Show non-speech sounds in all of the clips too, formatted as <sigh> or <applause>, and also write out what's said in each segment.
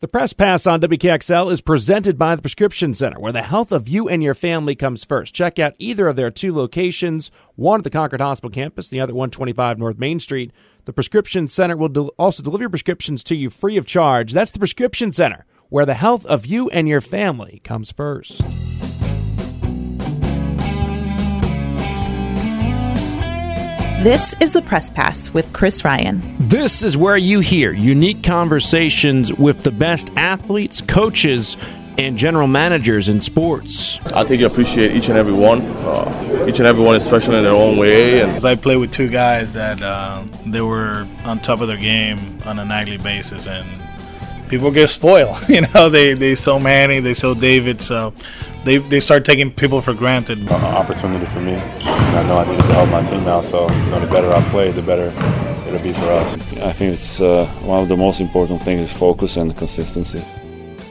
The Press Pass on WKXL is presented by the Prescription Center, where the health of you and your family comes first. Check out either of their two locations, one at the Concord Hospital campus, the other 125 North Main Street. The Prescription Center will also deliver your prescriptions to you free of charge. That's the Prescription Center, where the health of you and your family comes first. This is the Press Pass with Chris Ryan. This is where you hear unique conversations with the best athletes, coaches, and general managers in sports. I think you appreciate each and every one. Uh, each and every one is special in their own way. And I play with two guys that uh, they were on top of their game on a nightly basis, and people get spoiled. <laughs> You know, they they saw Manny, they saw David, so they, they start taking people for granted. Uh, opportunity for me. I know I needed to help my team out, so you know, the better I play, the better it'll be for us. I think it's uh, one of the most important things is focus and consistency.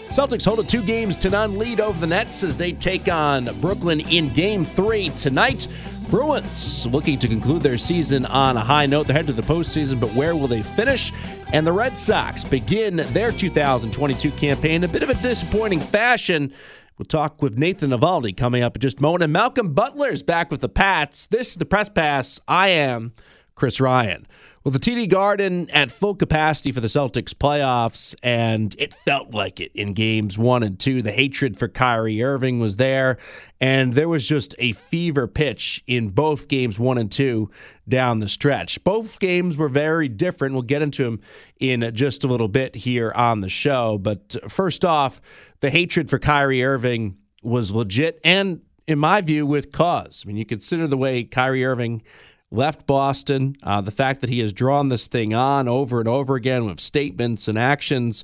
Celtics hold a two games to none lead over the Nets as they take on Brooklyn in game three tonight. Bruins looking to conclude their season on a high note. They're headed to the postseason, but where will they finish? And the Red Sox begin their 2022 campaign a bit of a disappointing fashion. We'll talk with Nathan Eovaldi coming up in just a moment. And Malcolm Butler is back with the Pats. This is the Press Pass. I am Chris Ryan. Well, the TD Garden at full capacity for the Celtics playoffs, and it felt like it in games one and two. The hatred for Kyrie Irving was there, and there was just a fever pitch in both games one and two down the stretch. Both games were very different. We'll get into them in just a little bit here on the show. But first off, the hatred for Kyrie Irving was legit and in my view, with cause. I mean, you consider the way Kyrie Irving left Boston, uh, the fact that he has drawn this thing on over and over again with statements and actions,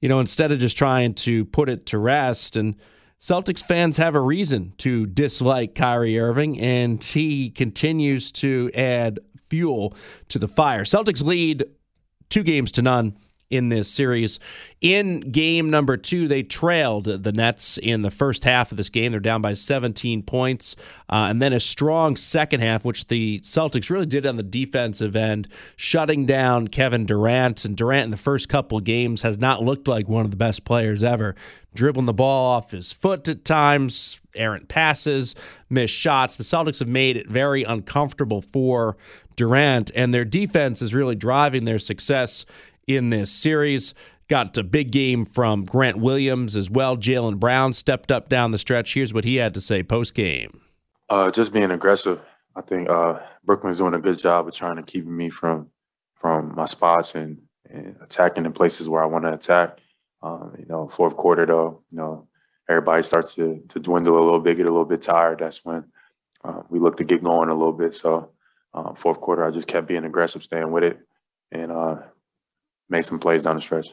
you know, instead of just trying to put it to rest. And Celtics fans have a reason to dislike Kyrie Irving, and he continues to add fuel to the fire. Celtics lead two games to none in this series. In game number two, they trailed the Nets in the first half of this game. They're down by 17 points. Uh, and then a strong second half, which the Celtics really did on the defensive end, shutting down Kevin Durant. And Durant in the first couple of games has not looked like one of the best players ever. Dribbling the ball off his foot at times, errant passes, missed shots. The Celtics have made it very uncomfortable for Durant, and their defense is really driving their success in this series. Got a big game from Grant Williams as well. Jaylen Brown stepped up down the stretch. Here's what he had to say post game. Uh, just being aggressive. I think uh, Brooklyn's doing a good job of trying to keep me from from my spots and, and attacking in places where I want to attack. Um, you know, fourth quarter though, you know, everybody starts to to dwindle a little bit, get a little bit tired. That's when uh, we look to get going a little bit. So uh, fourth quarter, I just kept being aggressive, staying with it, and uh, made some plays down the stretch.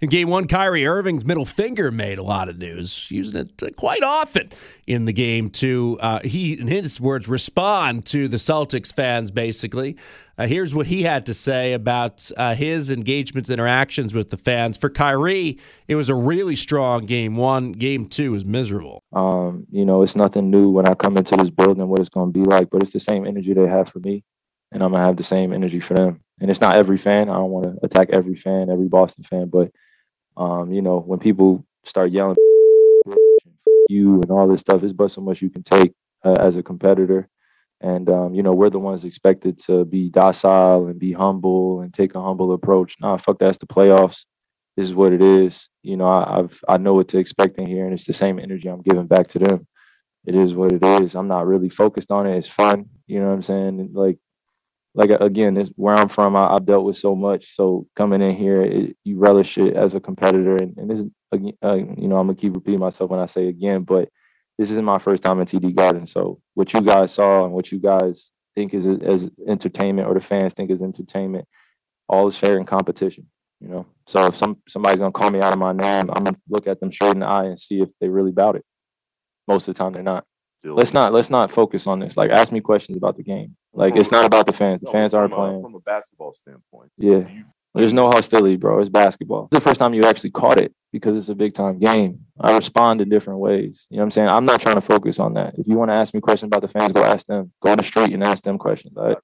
In game one, Kyrie Irving's middle finger made a lot of news, using it uh, quite often in the game to, uh, he, in his words, respond to the Celtics fans, basically. Uh, here's what he had to say about uh, his engagements, interactions with the fans. For Kyrie, it was a really strong game one. Game two was miserable. Um, you know, it's nothing new when I come into this building, what it's going to be like, but it's the same energy they have for me, and I'm going to have the same energy for them and it's not every fan. I don't want to attack every fan, every Boston fan, but um, you know, when people start yelling you and all this stuff, it's but so much you can take uh, as a competitor. And um, you know, we're the ones expected to be docile and be humble and take a humble approach. Nah, fuck that's the playoffs. This is what it is. You know, I, I've I know what to expect in here, and it's the same energy I'm giving back to them. It is what it is. I'm not really focused on it. It's fun. You know what I'm saying? Like like again, it's where I'm from, I, have dealt with so much. So coming in here, it, you relish it as a competitor, and, and this, is, uh, you know, I'm gonna keep repeating myself when I say again, but this isn't my first time in TD Garden. So what you guys saw and what you guys think is as entertainment, or the fans think is entertainment, all is fair in competition. You know, so if some somebody's gonna call me out of my name, I'm gonna look at them straight in the eye and see if they really about it. Most of the time, they're not let's not let's not focus on this. Like, ask me questions about the game. Like, it's not about the fans. The fans aren't playing. From a basketball standpoint, yeah. There's no hostility, bro. It's basketball. It's the first time you actually caught it because it's a big time game. I respond in different ways. You know what I'm saying? I'm not trying to focus on that. If you want to ask me questions about the fans, go ask them. Go on the street and ask them questions. Right?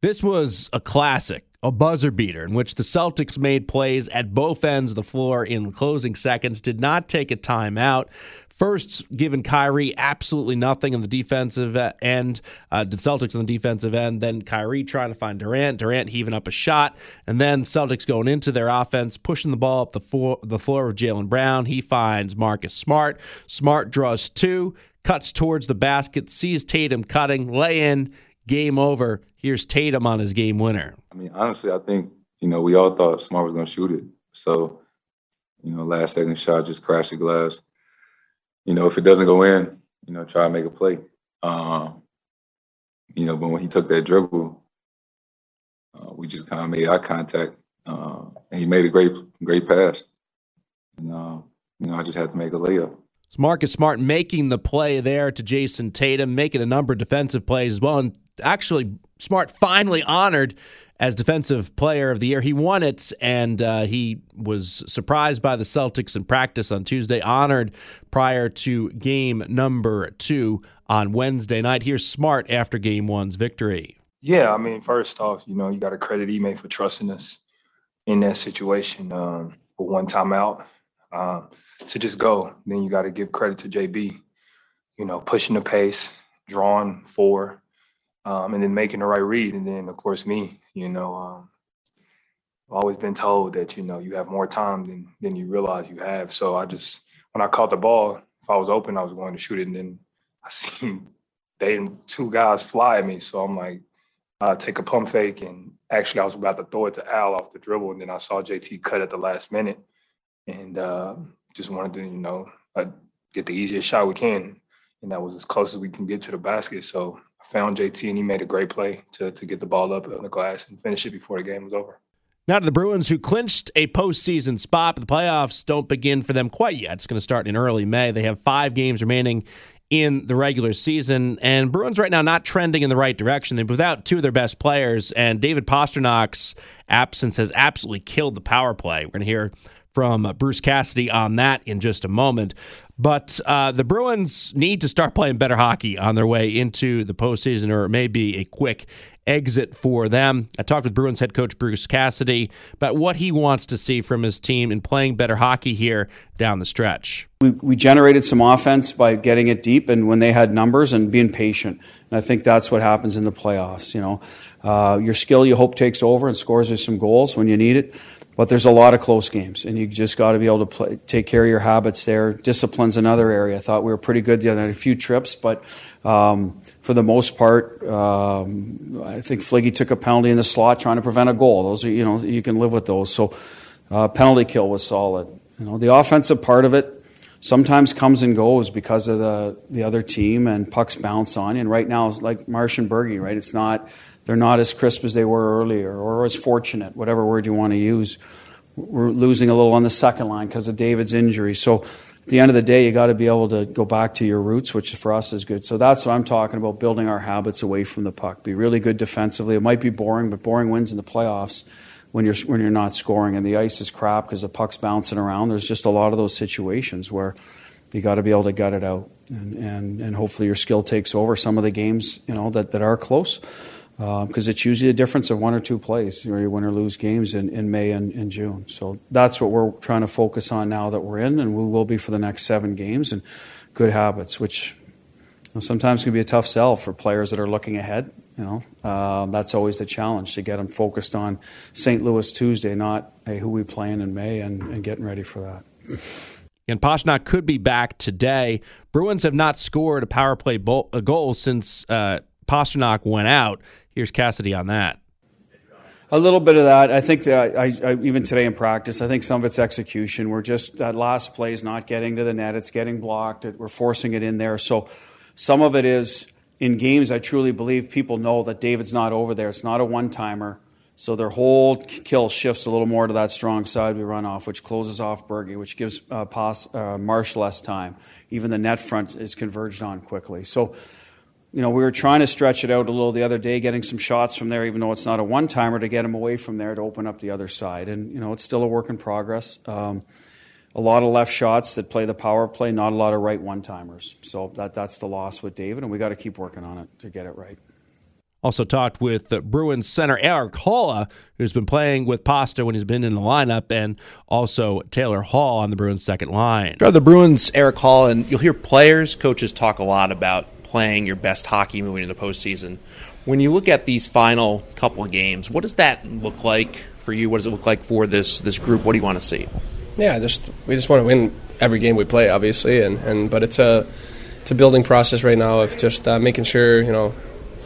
This was a classic a buzzer beater in which the Celtics made plays at both ends of the floor in closing seconds, did not take a timeout. First, given Kyrie absolutely nothing on the defensive end, uh, the Celtics on the defensive end. Then Kyrie trying to find Durant, Durant heaving up a shot, and then Celtics going into their offense, pushing the ball up the floor, the floor of Jaylen Brown. He finds Marcus Smart. Smart draws two, cuts towards the basket, sees Tatum cutting, lay in, game over. Here's Tatum on his game winner. I mean, honestly, I think, you know, we all thought Smart was going to shoot it. So, you know, last second shot just crashed the glass. You know, if it doesn't go in, you know, try to make a play. Um, you know, but when he took that dribble, uh, we just kind of made eye contact, uh, and he made a great, great pass. And uh, you know, I just had to make a layup. It's Marcus Smart making the play there to Jayson Tatum, making a number of defensive plays as well. And actually, Smart finally honored as Defensive Player of the Year. He won it, and uh, he was surprised by the Celtics in practice on Tuesday, honored prior to game number two on Wednesday night. Here's Smart after game one's victory. Yeah, I mean, first off, you know, you got to credit Ime for trusting us in that situation um, for one timeout. Um, to just go. Then you got to give credit to JB, you know, pushing the pace, drawing four, um, and then making the right read. And then, of course, me, you know, um, I've always been told that, you know, you have more time than, than you realize you have. So I just, when I caught the ball, if I was open, I was going to shoot it. And then I <laughs> seen they two guys fly at me. So I'm like, uh, take a pump fake. And actually, I was about to throw it to Al off the dribble. And then I saw JT cut at the last minute. And, uh, just wanted to, you know, uh, get the easiest shot we can, and that was as close as we can get to the basket. So I found JT, and he made a great play to to get the ball up on the glass and finish it before the game was over. Now to the Bruins, who clinched a postseason spot, but the playoffs don't begin for them quite yet. It's going to start in early May. They have five games remaining in the regular season, and Bruins right now not trending in the right direction. They're without two of their best players, and David Pastrnak's absence has absolutely killed the power play. We're going to hear from Bruce Cassidy on that in just a moment. But uh, the Bruins need to start playing better hockey on their way into the postseason, or it may be a quick exit for them. I talked with Bruins head coach Bruce Cassidy about what he wants to see from his team in playing better hockey here down the stretch. We, we generated some offense by getting it deep and when they had numbers and being patient. And I think that's what happens in the playoffs. You know, uh, your skill you hope takes over and scores you some goals when you need it. But there's a lot of close games, and you just got to be able to play, take care of your habits there. Discipline's another area. I thought we were pretty good the other night. A few trips, but um, for the most part, um, I think Fliggy took a penalty in the slot trying to prevent a goal. Those are, you know, you can live with those. So uh, penalty kill was solid. You know, the offensive part of it sometimes comes and goes because of the the other team and pucks bounce on you. And right now, it's like Marsh and Bergie, right? It's not they're not as crisp as they were earlier or as fortunate, whatever word you want to use. We're losing a little on the second line because of David's injury. So at the end of the day, you got to be able to go back to your roots, which for us is good. So that's what I'm talking about building our habits away from the puck. Be really good defensively. It might be boring, but boring wins in the playoffs when you're when you're not scoring and the ice is crap because the puck's bouncing around. There's just a lot of those situations where you got to be able to gut it out, and, and and hopefully your skill takes over some of the games you know that that are close because um, it's usually a difference of one or two plays where you win or lose games in, in May and in June. So that's what we're trying to focus on now that we're in, and we will be for the next seven games. And good habits, which you know, sometimes can be a tough sell for players that are looking ahead. You know, uh, that's always the challenge to get them focused on St. Louis Tuesday, not hey, who we playing in May, and, and getting ready for that. And Pastrnak could be back today. Bruins have not scored a power play goal since uh, Pastrnak went out. Here's Cassidy on that. A little bit of that. I think that I, I, even today in practice, I think some of it's execution. We're just that last play is not getting to the net. It's getting blocked. We're forcing it in there. So some of it is in games. I truly believe people know that David's not over there. It's not a one timer. So their whole kill shifts a little more to that strong side we run off, which closes off Bergie, which gives uh, uh, Marsh less time. Even the net front is converged on quickly. So you know, we were trying to stretch it out a little the other day, getting some shots from there, even though it's not a one timer, to get him away from there to open up the other side. And, you know, it's still a work in progress. Um, a lot of left shots that play the power play, not a lot of right one timers. So that, that's the loss with David, and we got to keep working on it to get it right. Also talked with the Bruins center Erik Haula, who's been playing with Pasta when he's been in the lineup, and also Taylor Hall on the Bruins second line. The Bruins, Erik Haula, and you'll hear players, coaches talk a lot about playing your best hockey moving into the postseason. When you look at these final couple of games, what does that look like for you? What does it look like for this this group? What do you want to see? Yeah, just we just want to win every game we play, obviously, and, and but it's a it's a building process right now of just uh, making sure you know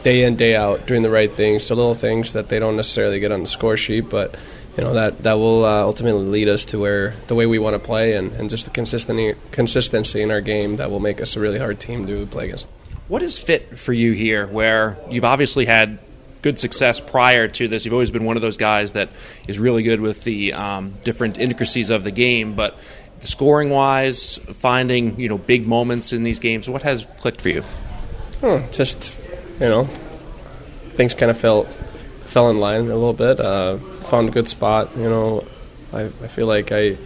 day in day out doing the right things, the little things that they don't necessarily get on the score sheet, but you know that that will uh, ultimately lead us to where the way we want to play and, and just the consistency consistency in our game that will make us a really hard team to play against. What is fit for you here, where you've obviously had good success prior to this? You've always been one of those guys that is really good with the um, different intricacies of the game, but scoring wise, finding you know big moments in these games, what has clicked for you? Hmm, just you know, things kind of fell fell in line a little bit. Uh, found a good spot. You know, I, I feel like I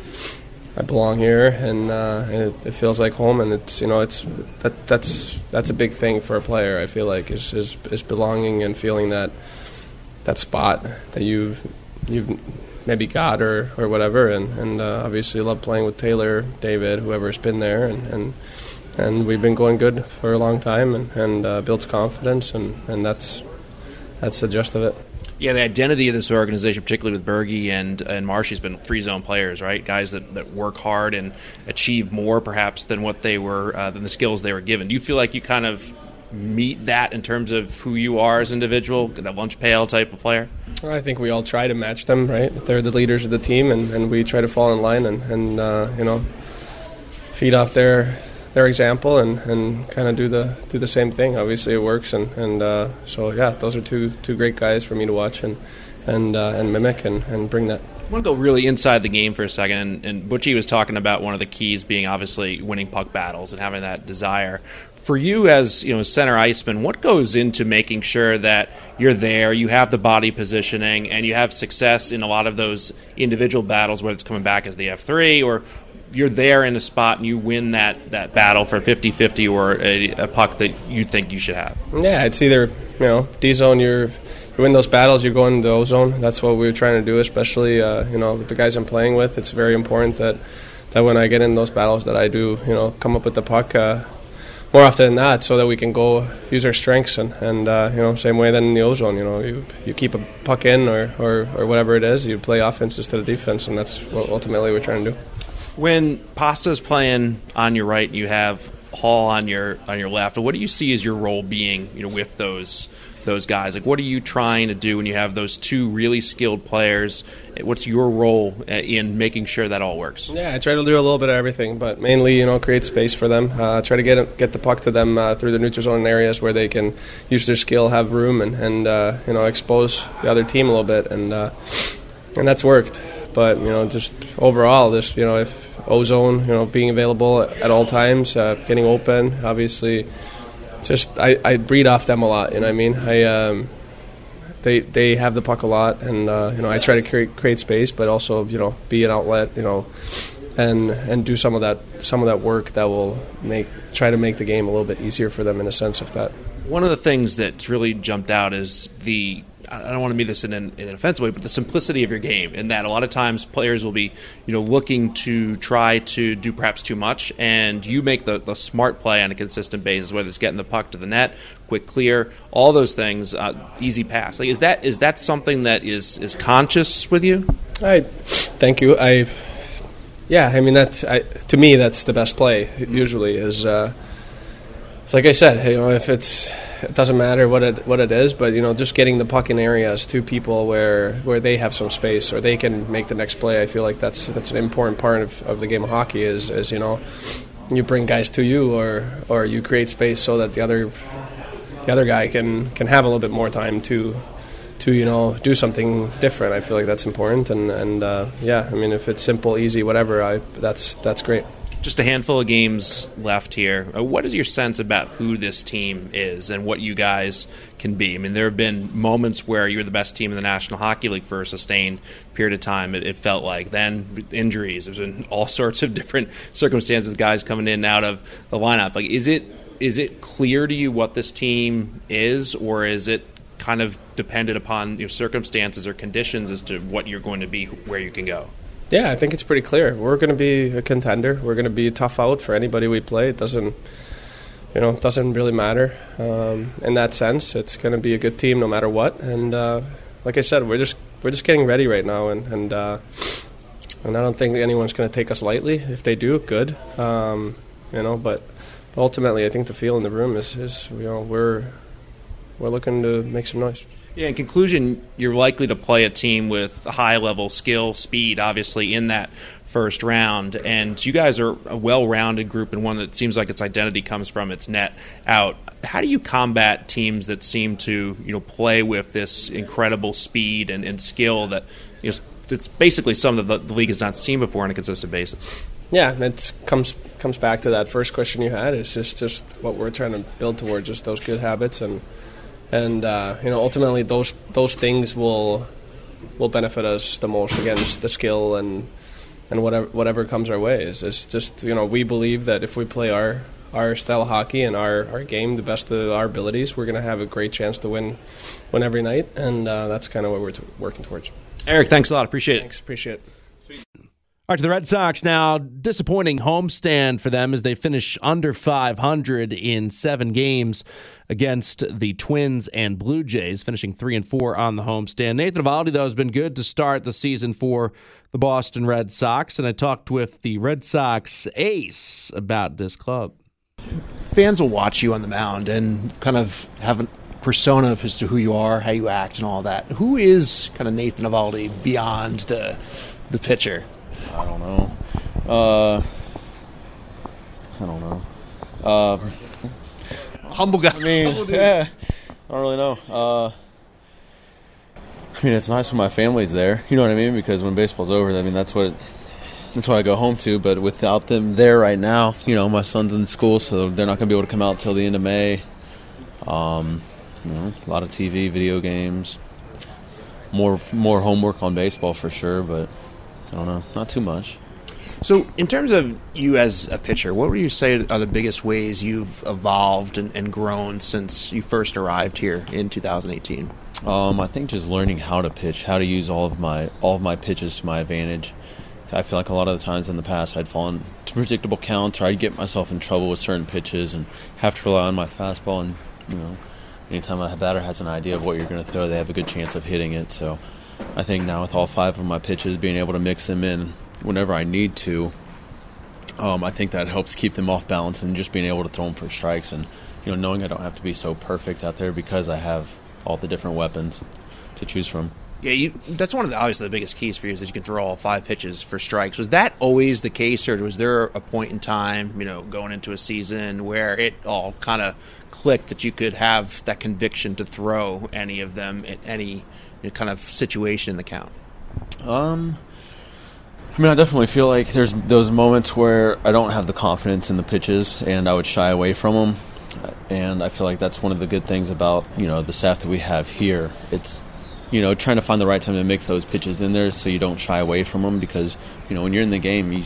I belong here, and, uh, it, it, feels like home. And it's you know it's that that's that's a big thing for a player. I feel like is is, is belonging and feeling that that spot that you you've maybe got or, or whatever. And and uh, obviously love playing with Taylor, David, whoever's been there, and. and and we've been going good for a long time and, and uh, builds confidence and, and that's that's the gist of it. Yeah, the identity of this organization, particularly with Bergie and and Marshy, has been three zone players, right? Guys that, that work hard and achieve more, perhaps, than what they were uh, than the skills they were given. Do you feel like you kind of meet that in terms of who you are as an individual, that lunch pail type of player? I think we all try to match them, right? They're the leaders of the team, and, and we try to fall in line and, and uh, you know feed off their their example and, and kind of do the do the same thing. Obviously, it works, and and uh, so yeah, those are two two great guys for me to watch and and uh, and mimic and, and bring that. I want to go really inside the game for a second, and, and Butchie was talking about one of the keys being obviously winning puck battles and having that desire. For you as you know center iceman, what goes into making sure that you're there, you have the body positioning, and you have success in a lot of those individual battles, whether it's coming back as the F three or you're there in a spot and you win that, that battle for 50-50 or a, a puck that you think you should have. Yeah, it's either you know D zone. You're you win those battles. You're going to O zone. That's what we are trying to do, especially uh, you know with the guys I'm playing with. It's very important that that when I get in those battles that I do you know come up with the puck. Uh, more often than not, so that we can go use our strengths and, and uh, you know same way than in the O zone. You know, you, you keep a puck in or, or, or whatever it is, you play offense instead of defense, and that's what ultimately we're trying to do. When Pasta's playing on your right, you have Hall on your on your left. What do you see as your role being, you know, with those those guys? Like, what are you trying to do when you have those two really skilled players? What's your role uh, in making sure that all works? Yeah, I try to do a little bit of everything, but mainly, you know, create space for them. Uh, try to get get the puck to them uh, through the neutral zone areas where they can use their skill, have room, and and uh, you know expose the other team a little bit, and uh, and that's worked. But you know, just overall, just you know, if ozone, you know, being available at all times, uh, getting open, obviously, just I, I breed off them a lot. You know, I mean, I um, they they have the puck a lot, and uh, you know, I try to create create space, but also you know, be an outlet. You know. And, and do some of that some of that work that will make try to make the game a little bit easier for them in a sense of that. One of the things that's really jumped out is the I don't want to mean this in an, in an, offensive way, but the simplicity of your game, in that a lot of times players will be, you know, looking to try to do perhaps too much, and you make the, the smart play on a consistent basis, whether it's getting the puck to the net, quick clear, all those things, uh, easy pass. Like, is that is that something that is is conscious with you? I thank you. I yeah, I mean that's I, to me that's the best play. Usually is. Uh, it's like I said, you know, if it's it doesn't matter what it what it is, but you know, just getting the puck in areas to people where where they have some space or they can make the next play. I feel like that's that's an important part of, of the game of hockey. Is is you know, you bring guys to you or or you create space so that the other the other guy can can have a little bit more time to to you know do something different. I feel like that's important, and and uh, yeah, I mean, if it's simple, easy, whatever, I that's that's great just a handful of games left here. Uh, what is your sense about who this team is and what you guys can be? I mean, there have been moments where you're the best team in the National Hockey League for a sustained period of time. It, it felt like then injuries. There's been all <laughs> sorts of different circumstances with guys coming in and out of the lineup. Like, is it is it clear to you what this team is, or is it kind of dependent upon your circumstances or conditions as to what you're going to be, where you can go? Yeah, I think it's pretty clear. We're going to be a contender. We're going to be a tough out for anybody we play. It doesn't, you know, doesn't really matter um, in that sense. It's going to be a good team no matter what. And uh, like I said, we're just we're just getting ready right now, and and uh, and I don't think anyone's going to take us lightly. If they do, good. Um, you know, but ultimately, I think the feel in the room is, is you know we're we're looking to make some noise. Yeah, in conclusion, you're likely to play a team with high level skill, speed, obviously, in that first round. And you guys are a well rounded group and one that seems like its identity comes from its net out. How do you combat teams that seem to, you know, play with this incredible speed and, and skill that you know it's basically something that the league has not seen before on a consistent basis? Yeah, it comes comes back to that first question you had. It's just just what we're trying to build towards, just those good habits and and uh, you know ultimately those those things will will benefit us the most. against the skill and and whatever whatever comes our way is it's just you know we believe that if we play our our style of hockey and our, our game the best of our abilities, we're going to have a great chance to win win every night, and uh, that's kind of what we're t- working towards. Erik, thanks a lot. Appreciate it. Thanks, appreciate it. All right, to the Red Sox now. Disappointing homestand for them as they finish under 500 in seven games against the Twins and Blue Jays, finishing three and four on the homestand. Nathan Eovaldi, though, has been good to start the season for the Boston Red Sox, and I talked with the Red Sox ace about this club. Fans will watch you on the mound and kind of have a persona as to who you are, how you act, and all that. Who is kind of Nathan Eovaldi beyond the the pitcher? I don't know. Uh, I don't know. Uh, Humble guy. I mean, yeah, I don't really know. Uh, I mean, it's nice when my family's there. You know what I mean? Because when baseball's over, I mean that's what that's what I go home to. But without them there right now, you know, my son's in school, so they're not going to be able to come out till the end of May. Um, you know, a lot of TV, video games, more more homework on baseball for sure, but I don't know, not too much. So, in terms of you as a pitcher, what would you say are the biggest ways you've evolved and, and grown since you first arrived here in 2018? Um, I think just learning how to pitch, how to use all of my all of my pitches to my advantage. I feel like a lot of the times in the past I'd fallen to predictable counts, or I'd get myself in trouble with certain pitches and have to rely on my fastball. And you know, anytime a batter has an idea of what you're going to throw, they have a good chance of hitting it. So, I think now with all five of my pitches, being able to mix them in whenever I need to, um, I think that helps keep them off balance and just being able to throw them for strikes and you know knowing I don't have to be so perfect out there because I have all the different weapons to choose from. Yeah, you, that's one of the obviously the biggest keys for you is that you can throw all five pitches for strikes. Was that always the case, or was there a point in time, you know, going into a season where it all kind of clicked that you could have that conviction to throw any of them in any you know, kind of situation in the count? Um, I mean, I definitely feel like there's those moments where I don't have the confidence in the pitches, and I would shy away from them. And I feel like that's one of the good things about you know the staff that we have here. It's you know trying to find the right time to mix those pitches in there so you don't shy away from them because you know when you're in the game you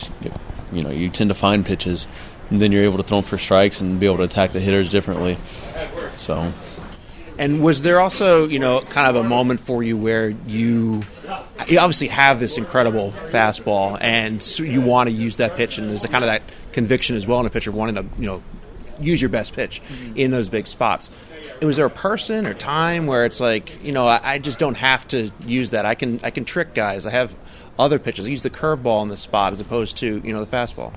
you know you tend to find pitches and then you're able to throw them for strikes and be able to attack the hitters differently. So. And was there also, you know, kind of a moment for you where you, you obviously have this incredible fastball, and so you want to use that pitch, and there's the kind of that conviction as well in a pitcher wanting to, you know, use your best pitch mm-hmm. in those big spots. Was there a person or time where it's like, you know, I, I just don't have to use that. I can I can trick guys. I have other pitches. I use the curveball in the spot as opposed to you know the fastball.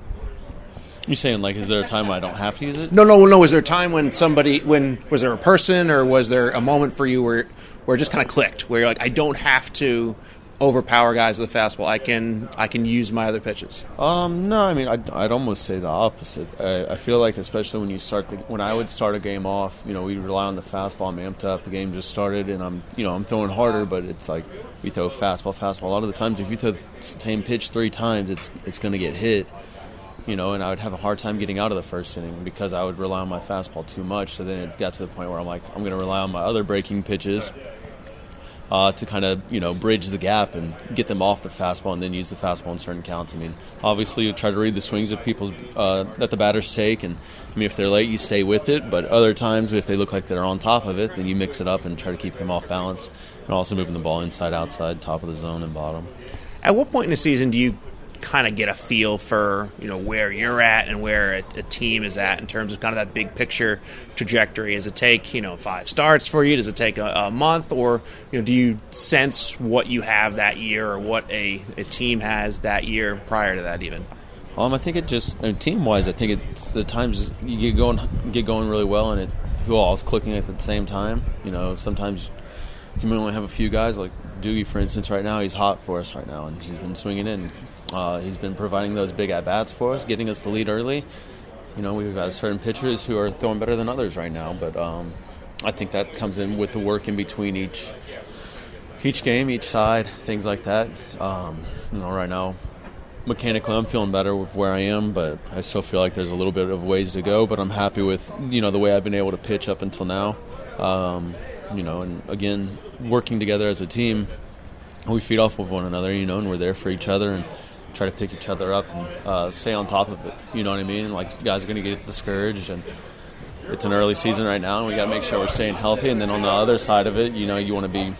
You saying like, is there a time I don't have to use it? No, no, no. Was there a time when somebody, when was there a person, or was there a moment for you where, where it just kind of clicked, where you're like, I don't have to overpower guys with a fastball. I can, I can use my other pitches. Um, no, I mean, I'd, I'd almost say the opposite. I, I feel like, especially when you start, the, when I would start a game off, you know, we rely on the fastball. I'm amped up. The game just started, and I'm, you know, I'm throwing harder, but it's like we throw fastball, fastball. A lot of the times, if you throw the same pitch three times, it's, it's going to get hit you know, and I would have a hard time getting out of the first inning because I would rely on my fastball too much. So then it got to the point where I'm like, I'm going to rely on my other breaking pitches, uh, to kind of you know bridge the gap and get them off the fastball and then use the fastball in certain counts. I mean, obviously you try to read the swings of people's uh, that the batters take, and I mean if they're late, you stay with it. But other times, if they look like they're on top of it, then you mix it up and try to keep them off balance, and also moving the ball inside, outside, top of the zone, and bottom. At what point in the season do you kind of get a feel for you know where you're at and where a, a, team is at in terms of kind of that big picture trajectory. Does it take you know five starts for you? Does it take a, a month, or you know do you sense what you have that year or what a, a team has that year prior to that even? Um, I think it just I mean, team wise, I think it's the times you get going get going really well, and it who all is clicking at the same time. You know, sometimes you may only have a few guys like Doogie, for instance. Right now, he's hot for us right now, and he's been swinging in uh, he's been providing those big at bats for us, getting us the lead early. You know, we've got certain pitchers who are throwing better than others right now, but um, I think that comes in with the work in between each each game, each side, things like that. Um, you know, right now, mechanically, I'm feeling better with where I am, but I still feel like there's a little bit of ways to go. But I'm happy with you know the way I've been able to pitch up until now. Um, you know, and again, working together as a team, we feed off of one another. You know, and we're there for each other and try to pick each other up and uh, stay on top of it. You know what I mean? Like guys are going to get discouraged, and it's an early season right now, and we got to make sure we're staying healthy. And then on the other side of it, you know, you want to be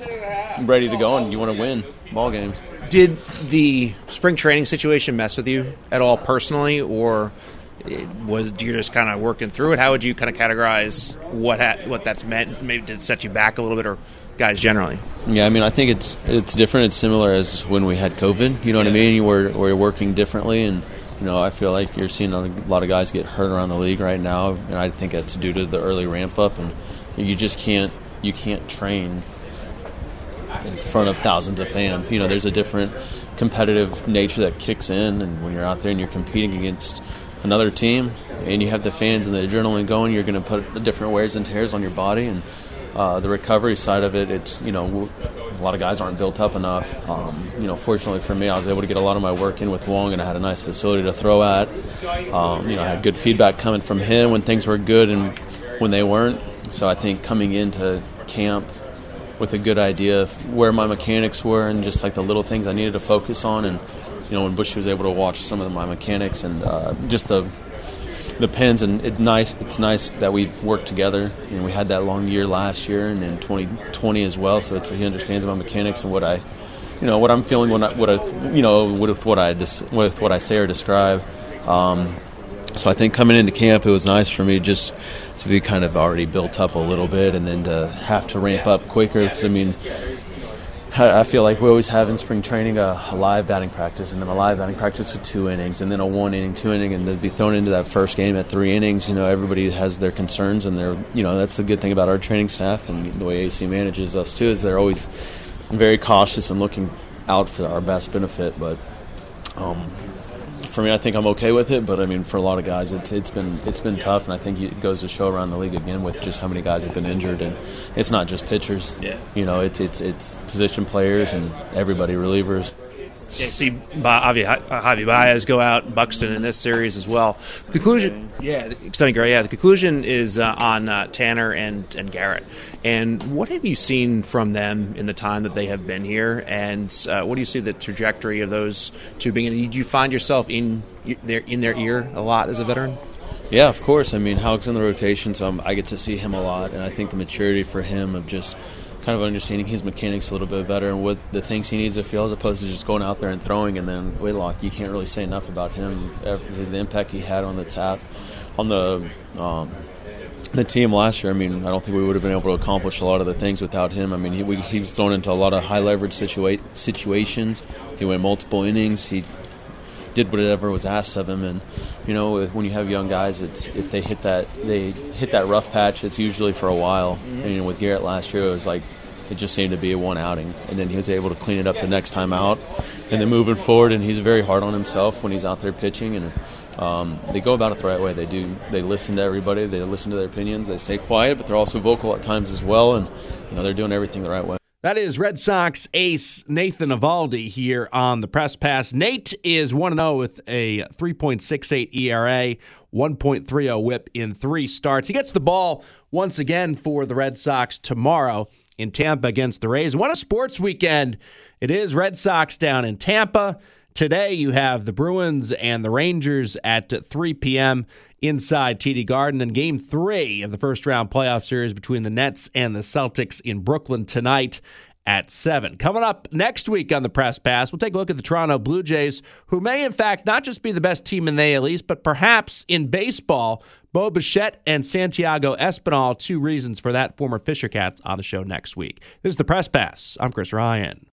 ready to go and you want to win ball games. Did the spring training situation mess with you at all personally, or? Was you're just kind of working through it. How would you kind of categorize what ha- what that's meant? Maybe did it set you back a little bit, or guys generally? Yeah, I mean, I think it's it's different. It's similar as when we had COVID. You know what I mean? We're we're working differently, and you know, I feel like you're seeing a lot of guys get hurt around the league right now, and I think that's due to the early ramp up, and you just can't you can't train in front of thousands of fans. You know, there's a different competitive nature that kicks in, and when you're out there and you're competing against another team, and you have the fans and the adrenaline going, you're going to put the different wears and tears on your body, and uh, the recovery side of it, it's you know a lot of guys aren't built up enough. Um, you know, fortunately for me, I was able to get a lot of my work in with Wong, and I had a nice facility to throw at. Um, you know, I had good feedback coming from him when things were good and when they weren't. So I think coming into camp with a good idea of where my mechanics were and just like the little things I needed to focus on, and you know when Bush was able to watch some of my mechanics and uh, just the the pins, and it's nice. It's nice that we've worked together. And we had that long year last year, and in 2020 as well. So he understands my mechanics and what I, you know, what I'm feeling when I, what I, you know, with what I with what I say or describe. Um, so I think coming into camp, it was nice for me just to be kind of already built up a little bit, and then to have to ramp up quicker. Because I mean, I feel like we always have in spring training a, a, live batting practice, and then a live batting practice with two innings, and then a one inning, two inning, and to be thrown into that first game at three innings. You know, everybody has their concerns, and they're you know that's the good thing about our training staff and the way AC manages us too is they're always very cautious and looking out for our best benefit. But um, for me, I think I'm okay with it. But I mean, for a lot of guys, it's it's been it's been tough, and I think it goes to show around the league again with just how many guys have been injured, and it's not just pitchers. Yeah. You know, it's it's it's position players and everybody relievers. See Javi, Javi Baez go out, Buxton in this series as well. Conclusion, yeah, Sonny Gray, yeah. The conclusion is uh, on uh, Tanner and and Garrett. And what have you seen from them in the time that they have been here? And uh, what do you see the trajectory of those two being? Did you find yourself in their in their ear a lot as a veteran? Yeah, of course. I mean, Houck's in the rotation, so I'm, I get to see him a lot, and I think the maturity for him of just kind of understanding his mechanics a little bit better and what the things he needs to feel as opposed to just going out there and throwing. And then Whitlock, you can't really say enough about him, the impact he had on the tap, on the um, the team last year. I mean, I don't think we would have been able to accomplish a lot of the things without him. I mean, he, we, he was thrown into a lot of high leverage situa- situations. He went multiple innings. He did whatever was asked of him, and you know, when you have young guys, it's if they hit that they hit that rough patch, it's usually for a while. Mm-hmm. And you know, with Garrett last year, it was like it just seemed to be a one outing, and then he was able to clean it up the next time out, and then moving forward. And he's very hard on himself when he's out there pitching, and um, they go about it the right way. They do. They listen to everybody. They listen to their opinions. They stay quiet, but they're also vocal at times as well, and you know they're doing everything the right way. That is Red Sox ace Nathan Eovaldi here on the press pass. Nate is 1 0 with a 3.68 ERA, 1.30 whip in three starts. He gets the ball once again for the Red Sox tomorrow in Tampa against the Rays. What a sports weekend it is. Red Sox down in Tampa. Today, you have the Bruins and the Rangers at 3 p.m. inside TD Garden, and game three of the first round playoff series between the Nets and the Celtics in Brooklyn tonight at 7. Coming up next week on the Press Pass, we'll take a look at the Toronto Blue Jays, who may, in fact, not just be the best team in the AL East, but perhaps in baseball. Bo Bichette and Santiago Espinal, two reasons for that. Former Fisher Cats on the show next week. This is the Press Pass. I'm Chris Ryan.